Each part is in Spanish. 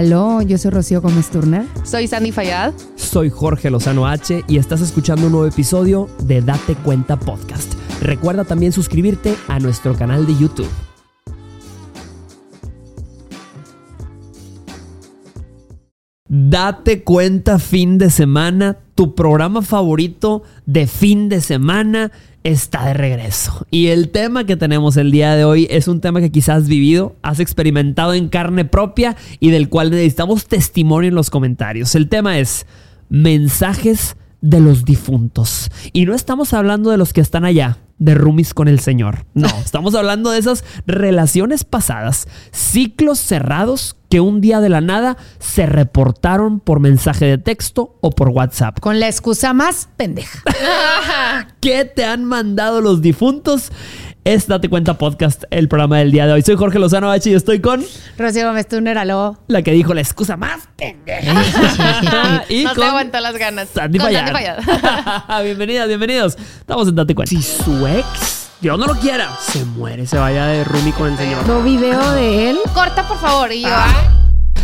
Aló, yo soy Rocío Gómez Turner. Soy Sandy Fayad. Soy Jorge Lozano H y estás escuchando un nuevo episodio de Date Cuenta Podcast. Recuerda también suscribirte a nuestro canal de YouTube. Date cuenta fin de semana, tu programa favorito de fin de semana está de regreso. Y el tema que tenemos el día de hoy es un tema que quizás has vivido, has experimentado en carne propia y del cual necesitamos testimonio en los comentarios. El tema es mensajes de los difuntos. Y no estamos hablando de los que están allá, de roomies con el Señor. No, estamos hablando de esas relaciones pasadas, ciclos cerrados que un día de la nada se reportaron por mensaje de texto o por WhatsApp. Con la excusa más pendeja. ¿Qué te han mandado los difuntos? Es Date Cuenta Podcast, el programa del día de hoy. Soy Jorge Lozano H y estoy con... Rocío Gómez Turner, aló. La que dijo la excusa más pendeja. y no te aguantó las ganas. Sandy Bienvenidas, bienvenidos. Estamos en Date Cuenta. Si su ex... Dios no lo quiera. Se muere, se vaya de roomie con el señor. ¿No video de él? Corta, por favor. Y yo, ah.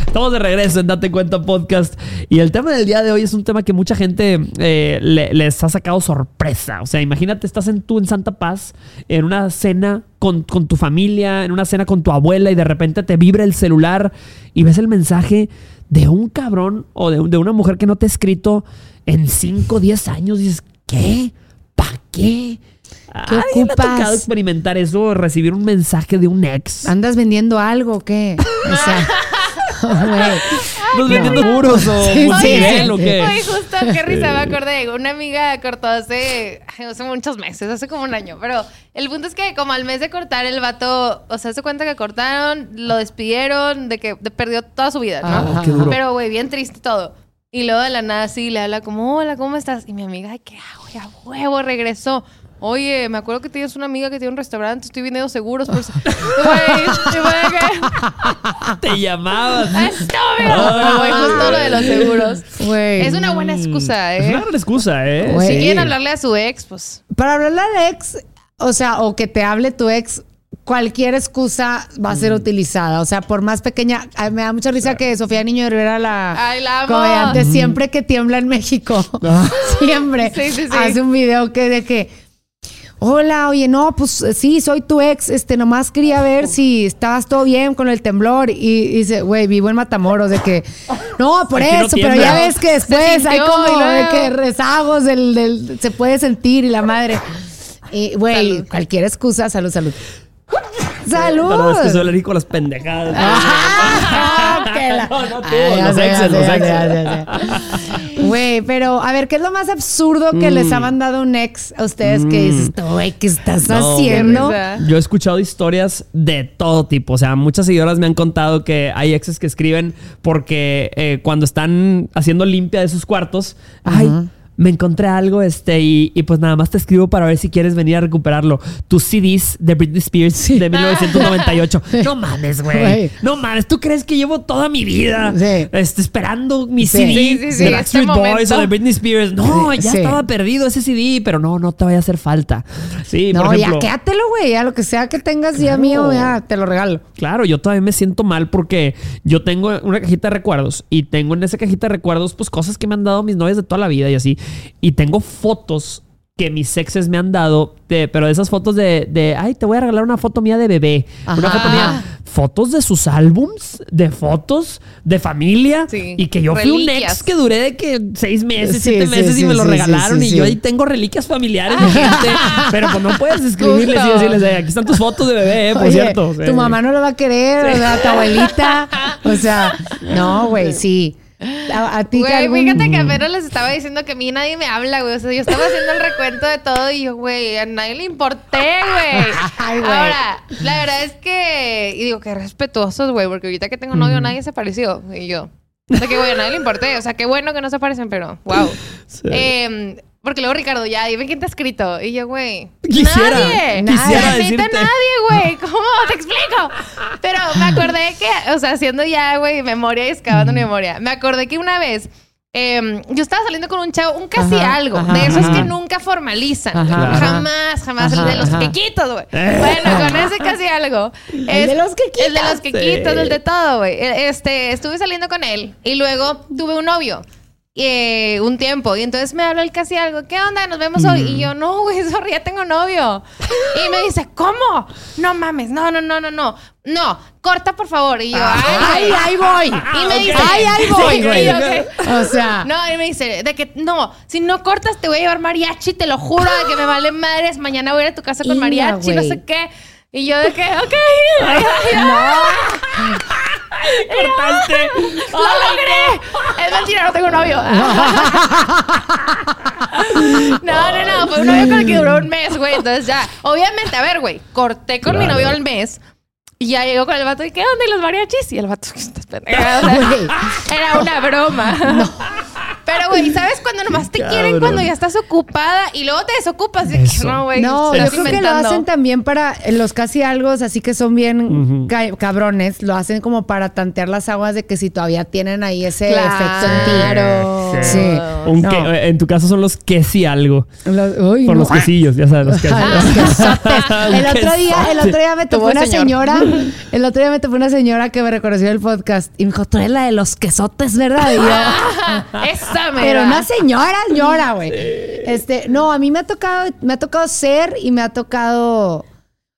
Estamos de regreso en Date Cuenta Podcast. Y el tema del día de hoy es un tema que mucha gente eh, les ha sacado sorpresa. O sea, imagínate, estás en tú en Santa Paz, en una cena con, tu familia, en una cena con tu abuela, y de repente te vibra el celular y ves el mensaje de un cabrón o de, de una mujer que no te ha escrito en 5 o 10 años. Y dices, ¿qué? ¿Para qué? ¿Qué ocupas? ha tocado experimentar eso? Recibir un mensaje de un ex. ¿Andas vendiendo algo o qué? O sea, ¿Nos vendiendo puros o sí, o qué? Oye, justo, qué risa, me acordé. Una amiga cortó hace, hace muchos meses, hace como un año. Pero el punto es que como al mes de cortar, el vato, o sea, se cuenta que cortaron, lo despidieron, de que perdió toda su vida, ¿no? Ah, pero, güey, bien triste todo. Y luego de la nada sí le habla como, hola, ¿cómo estás? Y mi amiga, ay, ¿qué hago? Ya huevo, regresó. Oye, me acuerdo que tienes una amiga que tiene un restaurante, estoy vendiendo seguros. Por... Te llamabas. Estúpido. Güey, justo lo de los seguros. Es una buena excusa, ¿eh? Es una buena excusa, ¿eh? Si quieren hablarle a su ex, pues. Para hablarle al ex, o sea, o que te hable tu ex, cualquier excusa va a ser mm. utilizada. O sea, por más pequeña. Me da mucha risa que Sofía Niño de Rivera, la, Ay, la amo. siempre que tiembla en México, ah. siempre hace un video que de que Hola, oye, no, pues eh, sí, soy tu ex, este, nomás quería ver si estabas todo bien con el temblor. Y, dice, güey, vivo en Matamoros, de que, no, por eso, pero ya ves que después hay como de que rezagos del, del, se puede sentir y la madre. Y, güey, cualquier excusa, salud, salud. ¡Salud! No, es que pendejadas. los exes, los exes. Güey, pero a ver, ¿qué es lo más absurdo que les ha mm. mandado un ex a ustedes que dices, mm. güey, ¿qué estás haciendo? Yo he escuchado historias de todo tipo. O sea, muchas seguidoras me han contado que hay exes que escriben porque eh, cuando están haciendo limpia de sus cuartos, ay, me encontré algo, este, y, pues nada más te escribo para ver si quieres venir a recuperarlo. Tus CDs de Britney Spears de 1998. no mames, güey. No mames, ¿tú crees que llevo toda mi vida este, esperando mi CD de Backstreet Boys o de Britney Spears? No, ya estaba perdido ese CD, pero no, no te vaya a hacer falta. Sí, no, por ejemplo, ya quédatelo, güey. Ya lo que sea que tengas ya mío, ya te lo regalo. Claro, yo todavía me siento mal porque yo tengo una cajita de recuerdos y tengo en esa cajita de recuerdos pues cosas que me han dado mis novias de toda la vida y así. Y tengo fotos que mis exes me han dado, pero esas fotos de, de, ay, te voy a regalar una foto mía de bebé. Una foto mía. Fotos de sus álbums, de fotos, de familia. Y que yo fui un ex que duré de que seis meses, siete meses y me lo regalaron. y yo ahí tengo reliquias familiares de gente. pero pues no puedes escribirles y decirles, aquí están tus fotos de bebé, por cierto. Tu mamá no lo va a querer, ¿verdad? Tu abuelita. O sea, no, güey, sí. A, ti Güey, fíjate que apenas les estaba diciendo que a mí nadie me habla, güey. O sea, yo estaba haciendo el recuento de todo y yo, güey, a nadie le importé, güey. Ahora, la verdad es que... Y digo, qué respetuosos, güey. Porque ahorita que tengo novio, nadie se pareció. Y yo... O sea, que, güey, a nadie le importé. O sea, qué bueno que no se parecen, pero... Wow. Eh, porque luego Ricardo, ya, dime quién te ha escrito. Y yo, güey. Quisiera. Nadie. Quisiera nadie. nadie, güey. ¿Cómo? Te explico. Pero me acordé que, o sea, haciendo ya, güey, memoria y excavando memoria. Me acordé que una vez Em, yo estaba saliendo con un chavo, un casi algo, de esos que nunca formalizan. Jamás, jamás. el de los quequitos, güey. Eh. Bueno, con ese casi algo. el de los quequitos. El de los quequitos, el de todo, güey. E, este, estuve saliendo con él y luego tuve un novio. Eh, un tiempo. Y entonces me habla el casi algo. ¿Qué onda? Nos vemos hoy. Y yo, no, güey, sorry, ya tengo novio. y me dice, ¿cómo? No mames, no, no, no, no, no. No, corta por favor. Y yo, ay, ay, voy. Y me dice, ay, ay, voy, güey. O sea. No, y me dice, de que no, si no cortas te voy a llevar mariachi, te lo juro, de que me vale madres. Mañana voy a ir a tu casa con mariachi, no sé qué. Y yo de que, ok. no. Importante. ¡Lo logré! Mentira, no tengo novio. no, no, no. Fue un novio con el que duró un mes, güey. Entonces ya, obviamente, a ver, güey, corté con mi novio al mes. Y ya llegó con el vato y ¿qué onda? ¿Y los mariachis? Y el vato, estás pendeja. era una broma. No. Pero, güey, ¿sabes cuando nomás te quieren cuando ya estás ocupada y luego te desocupas? no, güey. No, yo creo que lo hacen también para los casi algo, así que son bien cabrones, lo hacen como para tantear las aguas de que si todavía tienen ahí ese efecto en ti. Claro. Sí. Eh, en tu caso son los que sí algo. Por los quesillos, ya sabes, los quesillos. el otro día, el otro día me tocó una señora, el otro día me tocó una señora que me reconoció el podcast y me dijo, tú eres la de los quesotes, ¿verdad? Y yo, pero una señora, señora, güey. Este, no, a mí me ha tocado, me ha tocado ser y me ha tocado.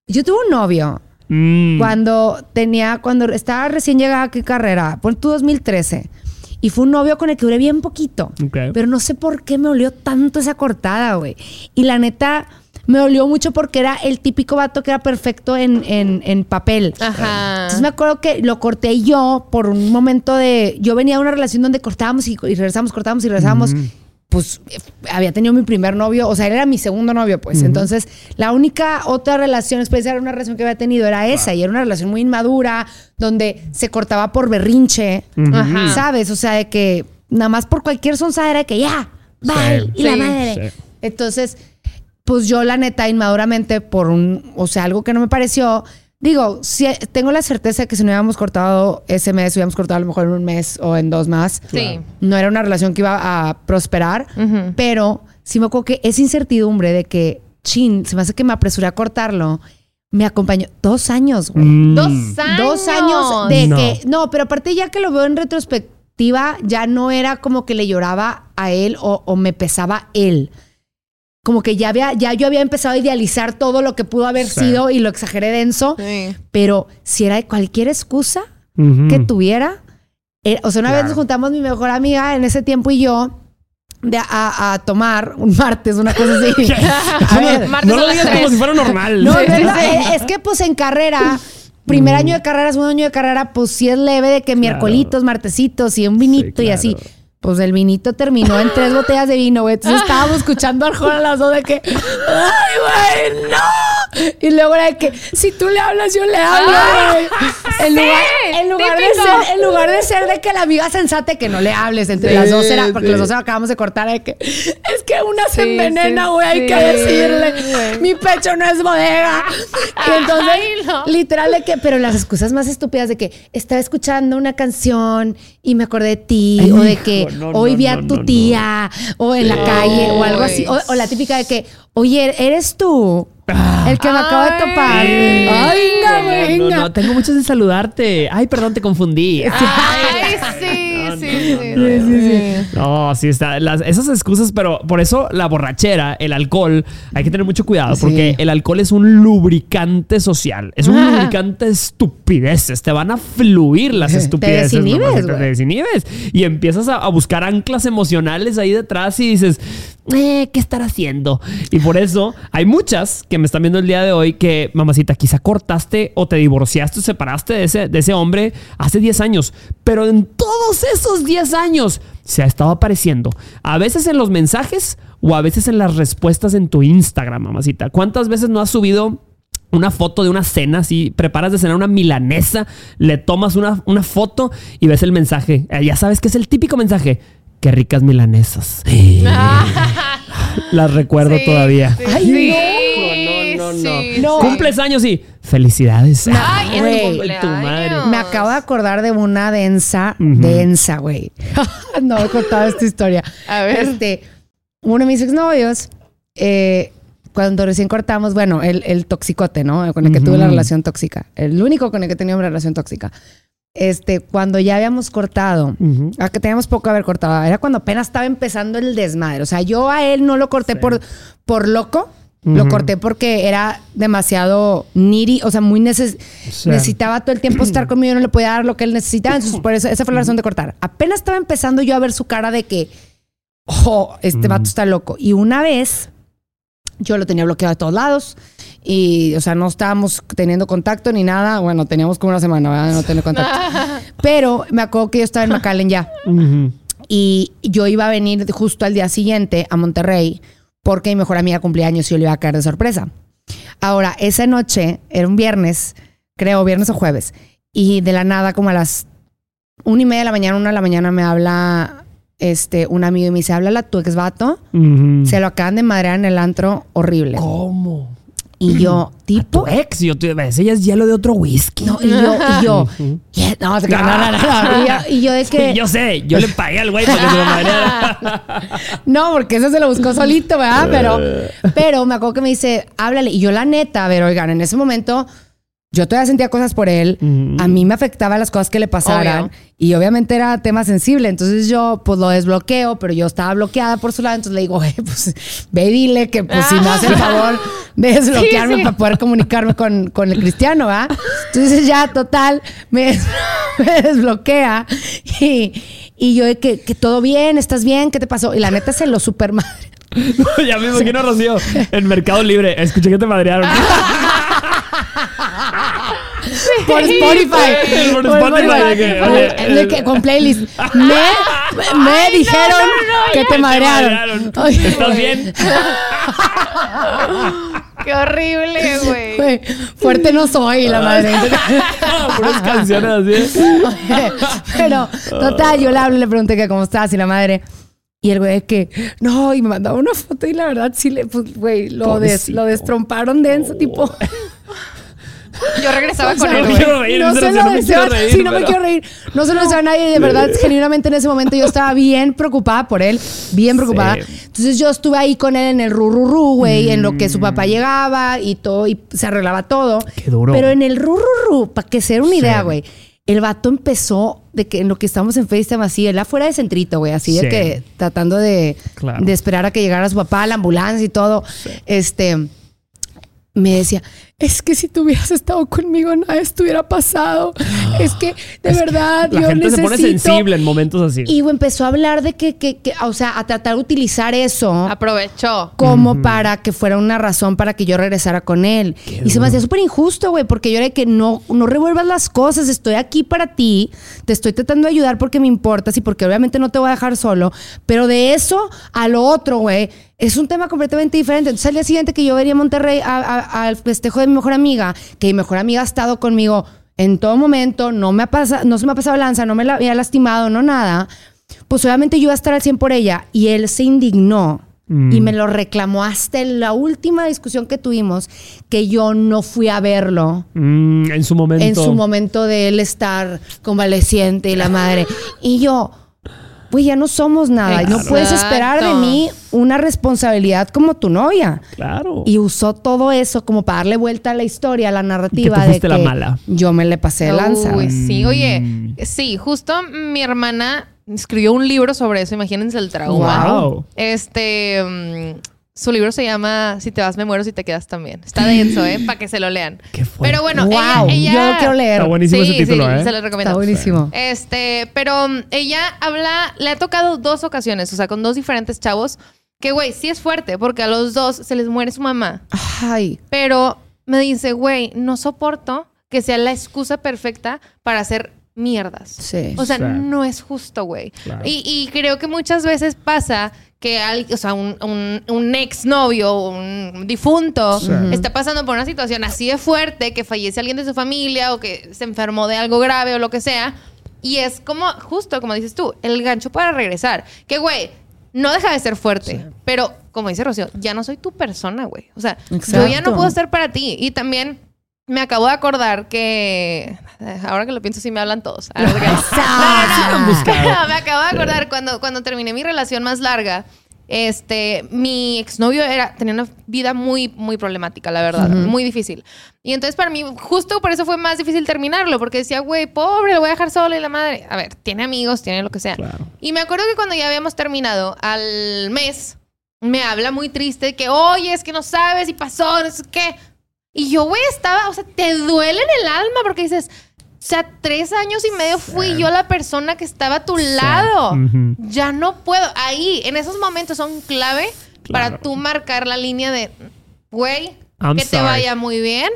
Yo tuve un novio mm. cuando tenía, cuando estaba recién llegada a qué carrera, por tu 2013. Y fue un novio con el que duré bien poquito. Pero no sé por qué me olió tanto esa cortada, güey. Y la neta, me dolió mucho porque era el típico vato que era perfecto en, en, papel. Ajá. Entonces me acuerdo que lo corté yo por un momento de. Yo venía de una relación donde cortábamos y, regresamos, cortábamos y regresábamos. Pues había tenido mi primer novio, o sea, él era mi segundo novio, pues. Entonces, la única otra relación, después de una relación que había tenido, era esa, y era una relación muy inmadura, donde se cortaba por berrinche, ¿sabes? O sea, de que nada más por cualquier sonza era de que ya, bye, y la madre. Entonces, pues yo la neta, inmaduramente, por un, o sea, algo que no me pareció, digo, si, tengo la certeza de que si no hubiéramos cortado ese mes, hubiéramos cortado a lo mejor en un mes o en dos más. Sí. No era una relación que iba a prosperar, pero sí me acuerdo que esa incertidumbre de que, chin, se me hace que me apresuré a cortarlo. Me acompañó dos años, güey. Mm. Dos años. Dos años de que. No, pero aparte, ya que lo veo en retrospectiva, ya no era como que le lloraba a él o, o me pesaba él como que ya había, ya yo había empezado a idealizar todo lo que pudo haber sido y lo exageré denso. Pero si era cualquier excusa que tuviera, eh, o sea, una vez nos juntamos mi mejor amiga en ese tiempo y yo de, a, tomar un martes, una cosa así. a ver, no lo digas como si fuera normal. No, es, que pues en carrera primer año de carrera, segundo año de carrera, pues sí es leve de que miércolitos, martesitos y un vinito y así. Pues el vinito terminó en tres botellas de vino, güey. Entonces estábamos escuchando a Arjona a las dos de que, ¡ay, güey, no! Y luego era de que, si tú le hablas, yo le hablo, güey. en, lugar, en, lugar de ser, en lugar de ser de que la amiga sensate que no le hables entre las dos era, porque los dos acabamos de cortar de que, es que una se envenena, güey, hay que decirle. Mi pecho no es bodega. Y entonces, literal de que, pero las excusas más estúpidas de que estaba escuchando una canción y me acordé de ti, o de que hoy vi a tu tía, o en la calle, o algo así. O, la típica de que, oye, ¿eres tú? El que me acabo de topar. Ay, venga, venga. No, tengo muchos de saludarte. Ay, perdón, te confundí. Ay, sí sí, sí, sí, No, sí está. esas excusas, pero por eso la borrachera, el alcohol, hay que tener mucho cuidado porque el alcohol es un lubricante social. Es un lubricante de estupideces. Te van a fluir las estupideces. Te desinhibes, Te desinhibes. Y empiezas a, buscar anclas emocionales ahí detrás y dices, eh, ¿qué estar haciendo? Y por eso hay muchas que me están viendo el día de hoy que, mamacita, quizá cortaste o te divorciaste o separaste de ese, de ese hombre hace 10 años, pero en todos esos 10 años se ha estado apareciendo. A veces en los mensajes o a veces en las respuestas en tu Instagram, mamacita. ¿Cuántas veces no has subido una foto de una cena, si preparas de cenar una milanesa, le tomas una, una foto y ves el mensaje. Eh, ya sabes que es el típico mensaje. Qué ricas milanesas. Las recuerdo todavía. Ay, no. No, no. Cumples años y felicidades. Ay, güey. Tu madre. Me acabo de acordar de una densa, densa, güey. no he contado esta historia. A ver. Este, uno de mis exnovios, eh, cuando recién cortamos, bueno, el, el toxicote, ¿no? Con el que tuve la relación tóxica. El único con el que tenía una relación tóxica este, cuando ya habíamos cortado, a que teníamos poco haber cortado, era cuando apenas estaba empezando el desmadre. O sea, yo a él no lo corté por, por loco, lo corté porque era demasiado needy, o sea, muy necesitaba todo el tiempo estar conmigo, no le podía dar lo que él necesitaba. Entonces, por eso, esa fue la razón de cortar. Apenas estaba empezando yo a ver su cara de que, oh, este vato está loco. Y una vez, yo lo tenía bloqueado de todos lados. Y, o sea, no estábamos teniendo contacto ni nada. Bueno, teníamos como una semana, ¿verdad? No tener contacto. Pero me acuerdo que yo estaba en McAllen ya. Y yo iba a venir justo al día siguiente a Monterrey porque mi mejor amiga cumpleaños y yo le iba a caer de sorpresa. Ahora, esa noche, era un viernes, creo, viernes o jueves. Y de la nada, como a las una y media de la mañana, una de la mañana, me habla este, un amigo y me dice, háblala tu ex vato. Se lo acaban de madrear en el antro horrible. ¿Cómo? Y yo, tipo. Tu ex, yo te ese ya es hielo de otro whisky. No, y yo, y yo, no, no, no, no, Y yo, y yo de que. yo sé, yo le pagué al güey para que se lo no, porque eso se lo buscó solito, ¿verdad? Pero, pero me acuerdo que me dice, háblale. Y yo, la neta, a ver, oigan, en ese momento yo todavía sentía cosas por él. A mí me afectaban las cosas que le pasaran. Y obviamente era tema sensible. Entonces yo, pues lo desbloqueo, pero yo estaba bloqueada por su lado. Entonces le digo, pues ve y dile que, pues si me hace el favor de desbloquearme para poder comunicarme con, con, el cristiano, ¿va? Entonces ya, total, me, desbloquea. Y, y yo, que, que todo bien, estás bien, ¿qué te pasó? Y la neta se lo super madre. ya me imagino, Rocío, en Mercado Libre. Escuché que te madrearon. por Spotify. Por, Spotify. con playlist. Me, me dijeron que te madrearon. ¿Estás bien? Qué horrible, güey. Fuerte no soy, la madre. Puras canciones así. pero, total, yo le hablo, le pregunté que cómo estás y la madre. Y el güey es que, no, y me mandaba una foto y la verdad sí le, pues, güey, lo, des, lo destromparon denso, tipo. Yo regresaba con él. No, quiero reír, no se lo deseo. Sí, no me quiero reír. No se lo deseo a nadie. De verdad, genuinamente en ese momento yo estaba bien preocupada por él. Bien preocupada. Entonces yo estuve ahí con él en el rururú, güey. En lo que su papá mm. llegaba y todo. Y se arreglaba todo. Qué duro. Pero en el rururú, para que sea una idea, güey. El vato empezó de que en lo que estamos en FaceTime así, él afuera de centrito, güey, así de que tratando de, de esperar a que llegara su papá, la ambulancia y todo. Este me decía, es que si tú hubieras estado conmigo nada estuviera pasado. Es que de verdad la gente se pone sensible en momentos así. Y empezó a hablar de que, que, que, o sea, a tratar de utilizar eso. Aprovechó. Como para que fuera una razón para que yo regresara con él. y se me hacía súper injusto, güey, porque yo era que no, no revuelvas las cosas, estoy aquí para ti, te estoy tratando de ayudar porque me importas y porque obviamente no te voy a dejar solo, pero de eso a lo otro, güey, es un tema completamente diferente. Entonces, al día siguiente que yo vería a Monterrey al festejo de mi mejor amiga, que mi mejor amiga ha estado conmigo en todo momento, no, me ha pasado, no se me ha pasado lanza, no me la había lastimado, no nada, pues obviamente yo iba a estar al 100 por ella. Y él se indignó y mm. me lo reclamó hasta en la última discusión que tuvimos, que yo no fui a verlo. Mm, en su momento. En su momento de él estar convaleciente y la madre. Y yo pues ya no somos nada. Y no puedes esperar de mí una responsabilidad como tu novia. Claro. Y usó todo eso como para darle vuelta a la historia, a la narrativa de que la mala. yo me le pasé de lanza. Uy, sí, oye, mm. sí, justo mi hermana escribió un libro sobre eso, imagínense el trauma. Wow. Este, mm, su libro se llama Si te vas me muero, si te quedas también. Está denso, ¿eh? Para que se lo lean. Qué Pero bueno, ella, Yo lo quiero leer. Está buenísimo ese título, ¿eh? se lo recomiendo. Está buenísimo. Este, pero mm, ella habla, le ha tocado dos ocasiones, o sea, con dos diferentes chavos, que, güey, sí es fuerte, porque a los dos se les muere su mamá. Ay. Pero me dice, güey, no soporto que sea la excusa perfecta para hacer mierdas. Sí. O sea, no es justo, güey. Y, y creo que muchas veces pasa que alguien, o sea, un, un, un exnovio, un difunto, está pasando por una situación así de fuerte, que fallece alguien de su familia o que se enfermó de algo grave o lo que sea. Y es como, justo como dices tú, el gancho para regresar. Que, güey, no deja de ser fuerte, pero como dice Rocío, ya no soy tu persona, güey. O sea, yo ya no puedo estar para ti. Y también me acabo de acordar que. Ahora que lo pienso, sí me hablan todos. me acabo de acordar cuando, cuando terminé mi relación más larga. Este, mi exnovio era, tenía una vida muy, muy problemática, la verdad, muy difícil. Y entonces para mí, justo por eso fue más difícil terminarlo, porque decía, güey, pobre, lo voy a dejar solo y la madre. A ver, tiene amigos, tiene lo que sea. Y me acuerdo que cuando ya habíamos terminado, al mes, me habla muy triste que, oye, es que no sabes y pasó, no sé qué. Y yo, güey, estaba, o sea, te duele en el alma porque dices, o sea, tres años y medio fui yo la persona que estaba a tu lado. Ya no puedo. Ahí, en esos momentos son clave para tú marcar la línea de, güey, que te vaya muy bien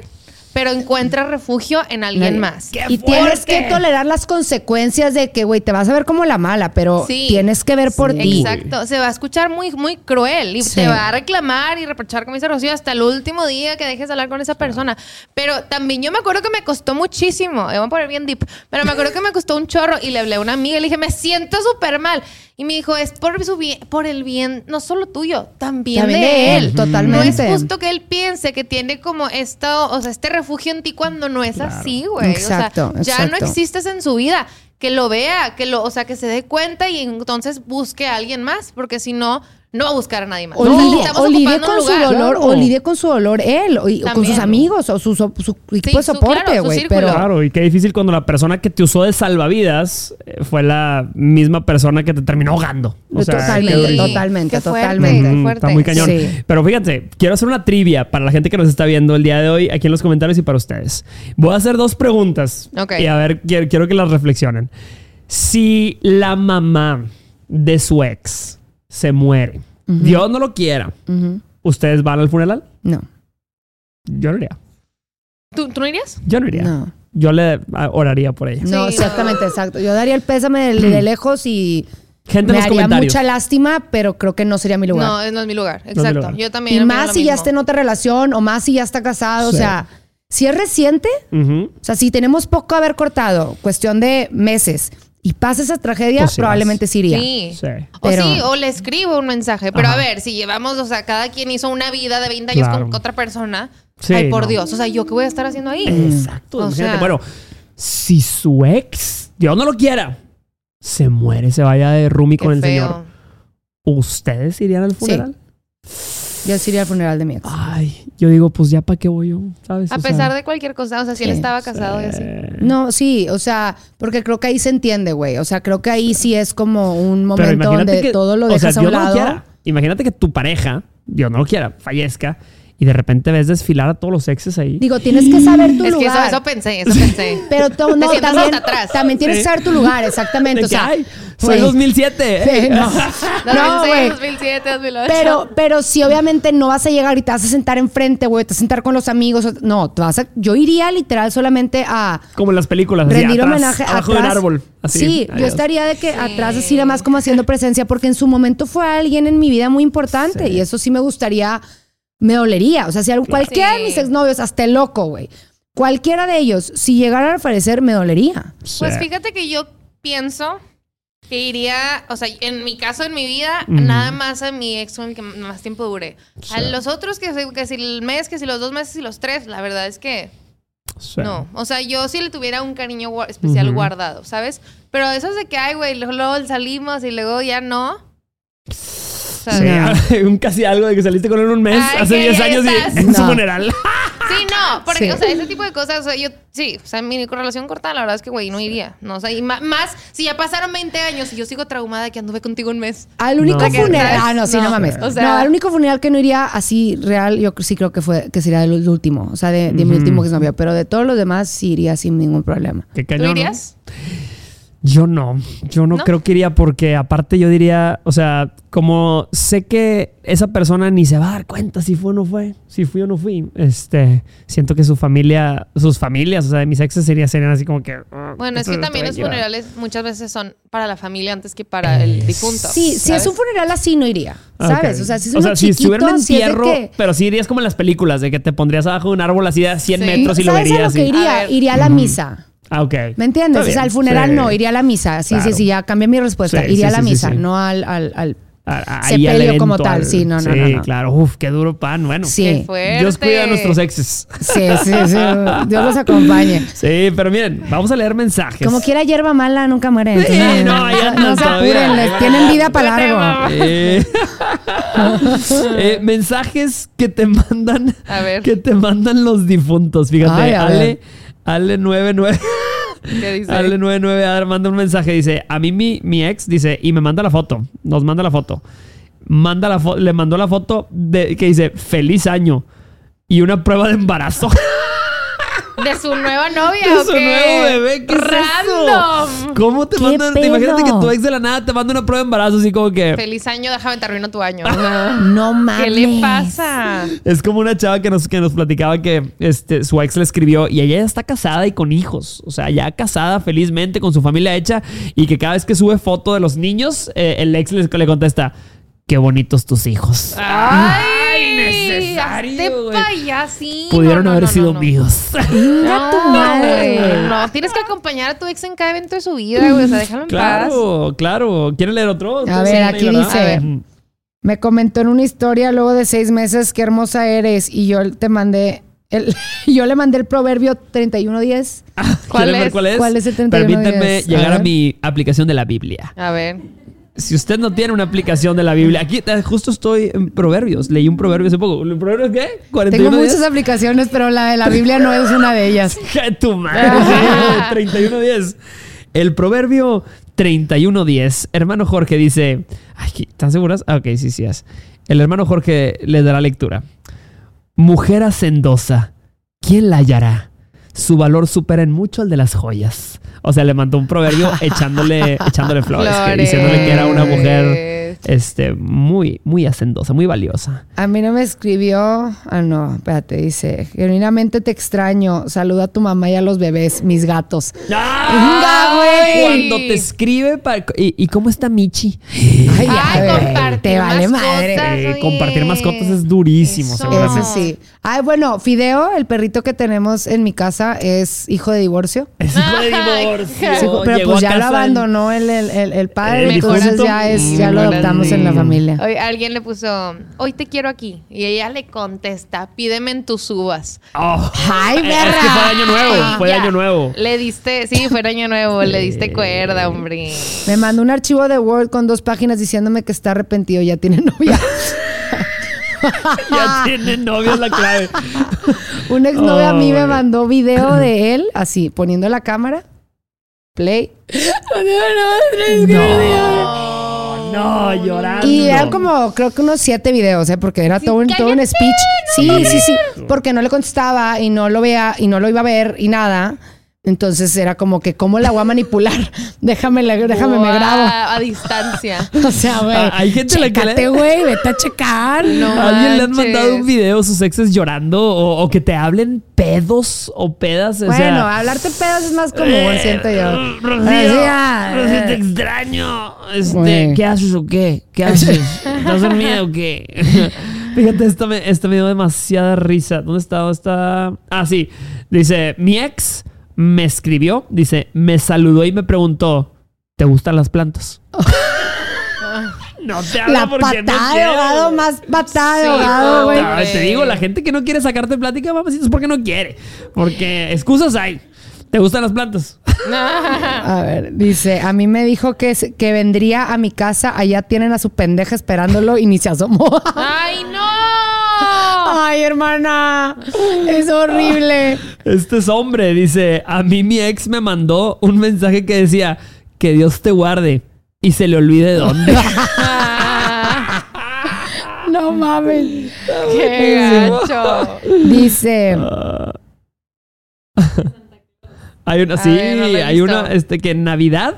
pero encuentra refugio en alguien más. Y tienes que tolerar las consecuencias de que, güey, te vas a ver como la mala, pero tienes que ver por ti. Exacto. Se va a escuchar muy, muy cruel y te va a reclamar y reprochar, como dice Rocío, hasta el último día que dejes de hablar con esa persona. Pero también yo me acuerdo que me costó muchísimo. Me voy a poner bien deep. Pero me acuerdo que me costó un chorro y le hablé a una amiga y le dije, me siento súper mal. Y me dijo, es por su bien, por el bien, no solo tuyo, también, de, él. Totalmente. No es justo que él piense que tiene como esto, o sea, este refugio en ti cuando no es así, güey. Exacto, o sea, ya no existes en su vida. Que lo vea, que lo, o sea, que se dé cuenta y entonces busque a alguien más, porque si no, no va a buscar a nadie más. O, lidie, con su dolor, o lidie con su dolor él, o, con sus amigos, o su, su, equipo de soporte, güey. pero... Claro, y qué difícil cuando la persona que te usó de salvavidas eh, fue la misma persona que te terminó ahogando. totalmente, totalmente, totalmente. está muy cañón. Pero fíjate, quiero hacer una trivia para la gente que nos está viendo el día de hoy aquí en los comentarios y para ustedes. Voy a hacer dos preguntas. Y a ver, quiero, quiero que las reflexionen. Si la mamá de su ex se muere. Dios no lo quiera. ¿Ustedes van al funeral? No. Yo no iría. ¿Tú, no irías? Yo no iría. No. Yo le oraría por ella. No, exactamente, exacto. Yo daría el pésame de, lejos y Gente me haría mucha lástima, pero creo que no sería mi lugar. No, no es mi lugar. Exacto. Yo también. Y más si ya está en otra relación o más si ya está casado. O sea, si es reciente, o sea, si tenemos poco haber cortado, cuestión de meses, y pasa esa tragedia, pues probablemente sí iría. Sí. O sí, o le escribo un mensaje. Pero a ver, si llevamos, o sea, cada quien hizo una vida de 20 años con otra persona. ay, por Dios. O sea, ¿yo qué voy a estar haciendo ahí? Exacto. bueno, si su ex, Dios no lo quiera, se muere, se vaya de Rumi con el Señor, ¿ustedes irían al funeral? Yo sí iría al funeral de mi ex. Ay, yo digo, pues ya para qué voy yo, ¿sabes? A pesar de cualquier cosa, o sea, si él estaba casado y así. No, sí, o sea, porque creo que ahí se entiende, güey. O sea, creo que ahí sí es como un momento donde todo lo dejas a un lado. imagínate que tu pareja, Dios no lo quiera, fallezca y de repente ves desfilar a todos los exes ahí. Digo, tienes que saber tu es lugar. Que eso, pensé, eso pensé. Pero no, también, también tienes que saber tu lugar, exactamente. O sea, fue 2007. no, no, güey. 2007, 2008. Pero, pero si obviamente no vas a llegar y te vas a sentar enfrente, güey, te vas a sentar con los amigos. No, te vas a, yo iría literal solamente a... Como en las películas. Rendir homenaje abajo de un árbol. Así, sí, yo estaría de que atrás así nada más como haciendo presencia porque en su momento fue alguien en mi vida muy importante y eso sí me gustaría me dolería. O sea, si cualquiera de mis exnovios, hasta el loco, güey, cualquiera de ellos, si llegara a fallecer, me dolería. Pues fíjate que yo pienso que iría, o sea, en mi caso, en mi vida, nada más a mi ex que más tiempo dure. A los otros, que, que, si el mes, que si los dos meses y los tres, la verdad es que... No, o sea, yo sí le tuviera un cariño especial guardado, ¿sabes? Pero eso es de que, ay, güey, luego salimos y luego ya no. Sí, un casi algo de que saliste con él un mes hace 10 años y en su funeral. Sí, no, porque, o sea, ese tipo de cosas, o sea, yo, sí, o sea, mi relación corta, la verdad es que, güey, no iría, no, o sea, y más, si ya pasaron 20 años y yo sigo traumada que anduve contigo un mes. Al único funeral, ah, no, sí, no, mames. O sea, no, al único funeral que no iría así real, yo sí creo que fue, que sería el último, o sea, de, mi último que se novio, pero de todos los demás sí iría sin ningún problema. ¿Qué ¿Tú irías? Yo no, yo no, creo que iría porque aparte yo diría, o sea, como sé que esa persona ni se va a dar cuenta si fue o no fue, si fui o no fui, este, siento que su familia, sus familias, o sea, de mis exes serían, serían así como que... Ah, bueno, es que también los funerales muchas veces son para la familia antes que para el difunto. Sí, si es un funeral así no iría, ¿sabes? O sea, si es o sea, si estuviera un entierro, pero sí irías como en las películas, de que te pondrías abajo de un árbol así de 100 metros y lo verías. A lo que iría? Iría a la misa. Ah, ok. ¿Me entiendes? o sea, al funeral no, iría a la misa. Sí, sí, sí, ya cambié mi respuesta. iría a la misa, no al, al, sepelio como tal, sí, no, no, sí, no, claro, uf, qué duro pan, bueno. Sí. Qué. Dios cuida a nuestros exes. Sí, sí, sí. Dios los acompañe. Sí, pero miren, vamos a leer mensajes. Como quiera, hierba mala nunca muere. Sí, entonces, no, ya no, no, se apuren, les tienen vida para largo. Eh, eh, mensajes que te mandan. A ver. Que te mandan los difuntos. Fíjate, Ay, Ale, Ale 99. ¿Qué dice? Ale 99 a manda un mensaje. Dice: A mí mi, mi ex dice, y me manda la foto. Nos manda la foto. Manda la fo- le mandó la foto de, que dice: Feliz año. Y una prueba de embarazo. ¿De su nueva novia de o su qué? nuevo bebé. ¿Qué es eso? Random. ¿Cómo te ¿Qué mandan? te Imagínate que tu ex de la nada te manda una prueba de embarazo, así como que. Feliz año, déjame te arruino tu año. No mames. ¿Qué le pasa? Es como una chava que nos, que nos platicaba que este, su ex le escribió y ella ya está casada y con hijos. O sea, ya casada felizmente con su familia hecha y que cada vez que sube foto de los niños, eh, el ex le, le contesta, qué bonitos tus hijos. Ay, innecesario, hazte güey. pa' allá, sí. Pudieron No, no, haber no, sido no, no. míos. Chinga tu madre. güey, No, tienes que acompañar a tu ex en cada evento de su vida, güey. O sea, déjalo en paz. claro, claro. ¿Quieren leer otro? A ver, aquí dice- A ver. Me comentó en una historia luego de seis meses qué hermosa eres y yo te mandé el, yo le mandé el proverbio 3110. ¿Cuál ¿Quieren ver es? cuál es? ¿Cuál es el 31 Permítanme? A llegar a, mi aplicación de la Biblia. A ver. Si usted no tiene una aplicación de la Biblia, aquí eh, justo estoy en Proverbios. Leí un proverbio hace poco. ¿El proverbio qué? 41 Tengo días? muchas aplicaciones, pero la de la Biblia no es una de ellas. ¡Ja, tu madre! sí, 31.10. El proverbio 31.10. Hermano Jorge dice... Ay, ¿qué- ¿Están seguras? Ah, ok, sí, sí es. El hermano Jorge le dará lectura. Mujer hacendosa, ¿quién la hallará? Su valor supera en mucho el de las joyas. O sea, le mandó un proverbio echándole, echándole flores, que- diciéndole que era una mujer este, muy, muy hacendosa, muy valiosa. A mí no me escribió. Ah, no, espérate, dice. Genuinamente te extraño. Saluda a tu mamá y a los bebés, mis gatos. ¡Ah! Cuando te escribe... pa- ¿Y, y cómo está Michi? Ay, Ay, madre. Eh, compartir mascotas es durísimo, Eso. seguramente. Eso sí. Ay, bueno, Fideo, el perrito que tenemos en mi casa, es hijo de divorcio. Es hijo de divorcio. Sí, pero Llegó pues ya lo abandonó el, el, el- el padre, El entonces ya es, ya lo Mm, adoptamos en la familia. Oye, alguien le puso, hoy te quiero aquí. Y ella le contesta, pídeme en tus uvas. Oh. ¡Ay, Es que fue año nuevo. Fue de Ya. año nuevo. Le diste, sí, fue año nuevo, le diste cuerda, hombre. Me mandó un archivo de Word con dos páginas diciéndome que está arrepentido, ya tiene novia. Ya tiene novia es la clave. Un exnovio a mí me Ay. mandó video de él, así, poniendo la cámara. Play. No, no, llorando. Y eran como, creo que unos siete videos, ¿eh? Porque era todo, un, todo un speech. Sí, sí, sí. Porque no le contestaba y no lo veía y no lo iba a ver y nada. Entonces era como que, ¿cómo la voy a manipular? déjame, la- déjame, me grabo. A distancia. O sea, güey. Ah, hay gente a la que le- chécate, güey, vete a checar. No ¿A alguien le han manches. mandado un video sus exes llorando o, o que te hablen pedos o pedas? O Bueno, sea, hablarte pedos es más común, eh, siento yo. Rocío, ah, Rocío, te eh. extraño. Este. ¿Qué haces o qué? ¿Qué haces? ¿Estás dormida o qué? Fíjate, esto me, esto me dio demasiada risa. ¿Dónde está? ¿Dónde está? Ah, sí. Dice, mi ex me escribió, dice, me saludó y me preguntó, ¿te gustan las plantas? no te hablo La porque no patada de quiero. ahogado, más patada de Sí, ahogado, güey. Te digo, la gente que no quiere sacarte plática, mamacita, es porque no quiere. Porque excusas hay. ¿Te gustan las plantas? A ver, dice, a mí me dijo que, que vendría a mi casa, allá tienen a su pendeja esperándolo y ni se asomó. ¡Ay, no! Ay, hermana, es horrible. Este es hombre, dice, a mí mi ex me mandó un mensaje que decía, que Dios te guarde y se le olvide dónde. No mames. ¡Qué gacho! Dice, hay una, sí, no hay visto. una, este, que en Navidad,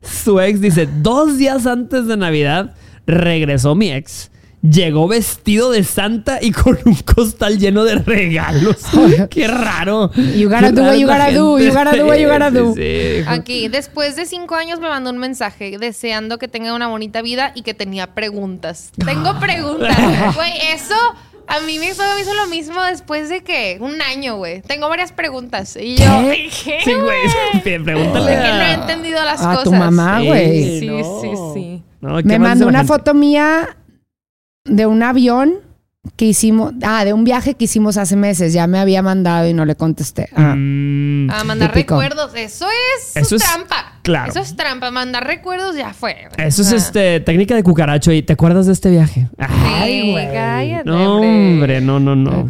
su ex dice, dos días antes de Navidad, regresó mi ex. Llegó vestido de santa y con un costal lleno de regalos. Qué raro. You gotta do what you gotta do, you gotta do what you gotta Sí, do. Aquí, después de cinco años me mandó un mensaje deseando que tenga una bonita vida y que tenía preguntas. Tengo preguntas. Güey, eso a mí me hizo, me hizo lo mismo después de que un año, güey. Tengo varias preguntas. Y yo, ¿Qué? ¿qué? Sí, güey. Pregúntale que no he a- entendido las A cosas. tu mamá, güey. Sí, No. sí, sí. Me mandó una foto mía de un avión que hicimos, ah, de un viaje que hicimos hace meses, ya me había mandado y no le contesté. Ah, mm. a mandar recuerdos, eso es eso trampa. Claro. Eso es trampa, mandar recuerdos ya fue. Eso es este técnica de cucaracho y ¿te acuerdas de este viaje? Ay, güey. Cállate, no, hombre, no, no, no.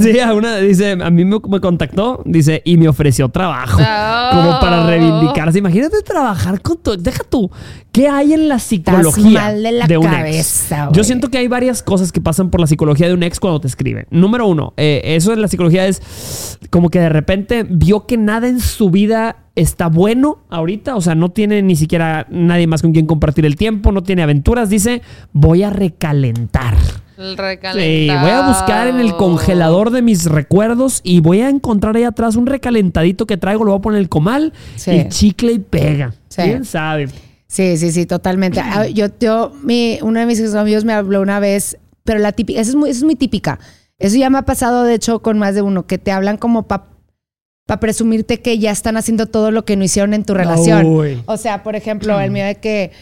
Sí, a una dice, a mí me, contactó, dice, y me ofreció trabajo. Como para reivindicarse. Imagínate trabajar con tu, deja tú, ¿qué hay en la psicología de, la un cabeza, Yo siento que hay varias cosas que pasan por la psicología de un ex cuando te escribe. Número uno, eh, eso en la psicología es como que de repente vio que nada en su vida está bueno ahorita, o sea, no tiene ni siquiera nadie más con quien compartir el tiempo, no tiene aventuras, dice, voy a recalentar. El Sí, voy a buscar en el congelador de mis recuerdos y voy a encontrar ahí atrás un recalentadito que traigo, lo voy a poner en el comal, y chicle y pega. ¿Quién sabe? Sí, sí, sí, totalmente. Ah, yo, yo, mi, uno de mis amigos me habló una vez, pero la típica, esa es muy, es muy típica. Eso ya me ha pasado, de hecho, con más de uno, que te hablan como para para presumirte que ya están haciendo todo lo que no hicieron en tu relación. O sea, por ejemplo, el mío de que,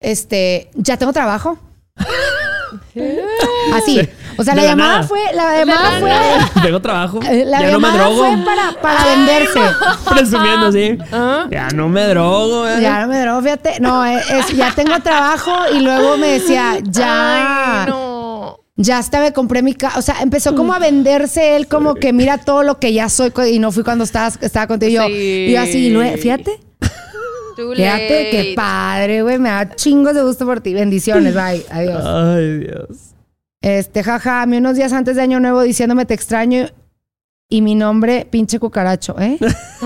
este, ya tengo trabajo. Así. O sea, la llamada fue, la llamada fue. Tengo trabajo. La ya llamada no me drogo. fue para, para venderse. Presumiendo, sí. ¿Ah? Ya no me drogo. ¿eh? Ya no me drogo, fíjate. No, es, ya tengo trabajo y luego me decía, ya. Ay, no ya hasta me compré mi casa. O sea, empezó como a venderse él, como que mira todo lo que ya soy. Y no fui cuando estabas, estaba contigo. Yo, y yo así, fíjate. Fíjate, qué padre, güey. Me da chingos de gusto por ti. Bendiciones, bye. Adiós. Ay, Dios. Este, jaja, a mí unos días antes de Año Nuevo diciéndome te extraño y mi nombre, pinche cucaracho, ¿eh?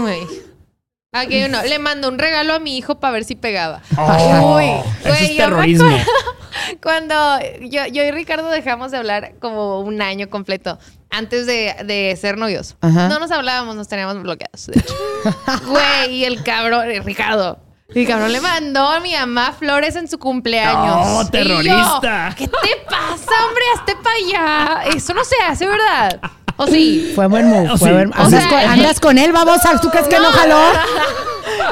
Aquí uno, le mandó un regalo a mi hijo para ver si pegaba. Oh, Uy, güey, es terrorismo. Cuando yo, yo y Ricardo dejamos de hablar como un año completo antes de, ser novios. No nos hablábamos, nos teníamos bloqueados, de hecho. Güey, y el cabrón, eh, Ricardo. El cabrón le mandó a mi mamá flores en su cumpleaños. ¡No, terrorista! ¿Qué te pasa, hombre? Hazte para allá. Eso no se hace, ¿verdad? ¿O sí? Fue buen move. Fue buen... ¿Andas, con, él, vamos. ¿Tú crees que no, jaló?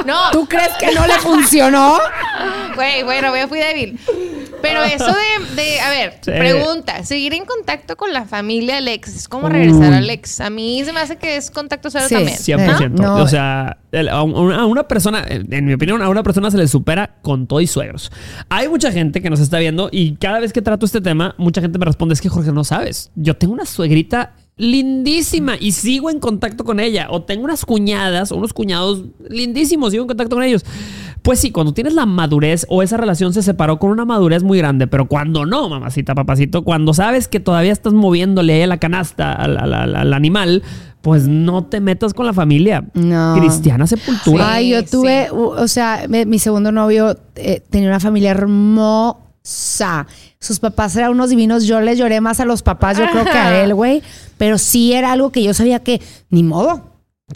No. ¿Tú crees que no le funcionó? Güey, bueno, yo fui débil. Pero eso de, a ver, pregunta, seguir en contacto con la familia del ex, es como regresar al ex. A mí se me hace que es contacto cero también. 100%. O sea, a una persona, en mi opinión, a una persona se le supera con todo y suegros. Hay mucha gente que nos está viendo y cada vez que trato este tema, mucha gente me responde, es que Jorge, no sabes. Yo tengo una suegrita lindísima y sigo en contacto con ella. O tengo unas cuñadas o unos cuñados lindísimos, sigo en contacto con ellos. Pues sí, cuando tienes la madurez o esa relación se separó con una madurez muy grande, pero cuando no, mamacita, papacito, cuando sabes que todavía estás moviéndole ahí a la canasta, al, animal, pues no te metas con la familia. No. Cristiana sepultura. Ay, yo tuve, o sea, mi segundo novio eh, tenía una familia hermosa. Sus papás eran unos divinos. Yo les lloré más a los papás, yo creo que a él, güey. Pero sí era algo que yo sabía que ni modo.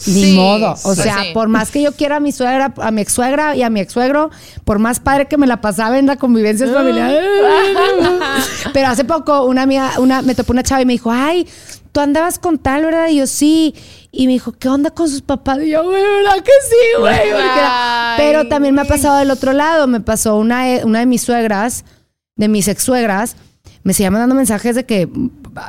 Ni modo. O sea, por más que yo quiera a mi suegra, a mi ex suegra y a mi ex suegro, por más padre que me la pasaba en la convivencia familiar. Pero hace poco una amiga, una, me topó una chava y me dijo, ay, tú andabas con tal, ¿verdad? Y yo sí. Y me dijo, ¿qué onda con sus papás? Y yo, güey, ¿verdad que sí, güey? Pero también me ha pasado del otro lado. Me pasó una, una de mis suegras, de mis ex suegras, me seguía mandando mensajes de que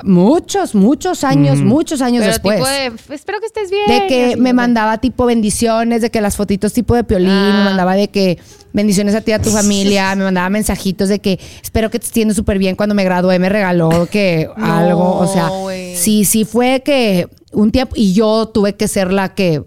muchos, muchos años, muchos años después. espero que estés bien. De que me mandaba tipo bendiciones, de que las fotitos tipo de piolín, me ah. mandaba de que bendiciones a ti y a tu familia, me mandaba mensajitos de que espero que te estés súper bien cuando me gradué, me regaló que algo, o sea, sí, sí fue que un tiempo, y yo tuve que ser la que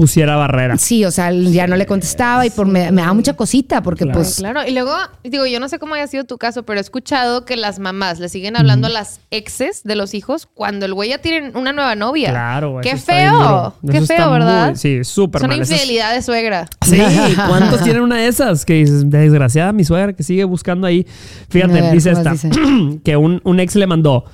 pusiera barrera. Sí, o sea, ya no le contestaba y por, me, da mucha cosita porque pues... Claro, y luego, digo, yo no sé cómo haya sido tu caso, pero he escuchado que las mamás le siguen hablando a las exes de los hijos cuando el güey ya tiene una nueva novia. Claro, Qué feo, qué feo, ¿verdad? sí, súper mal. Es una infidelidad de suegra. Sí, ¿cuántos tienen una de esas? Que dices, desgraciada mi suegra que sigue buscando ahí. Fíjate, dice esta, que un, un ex le mandó,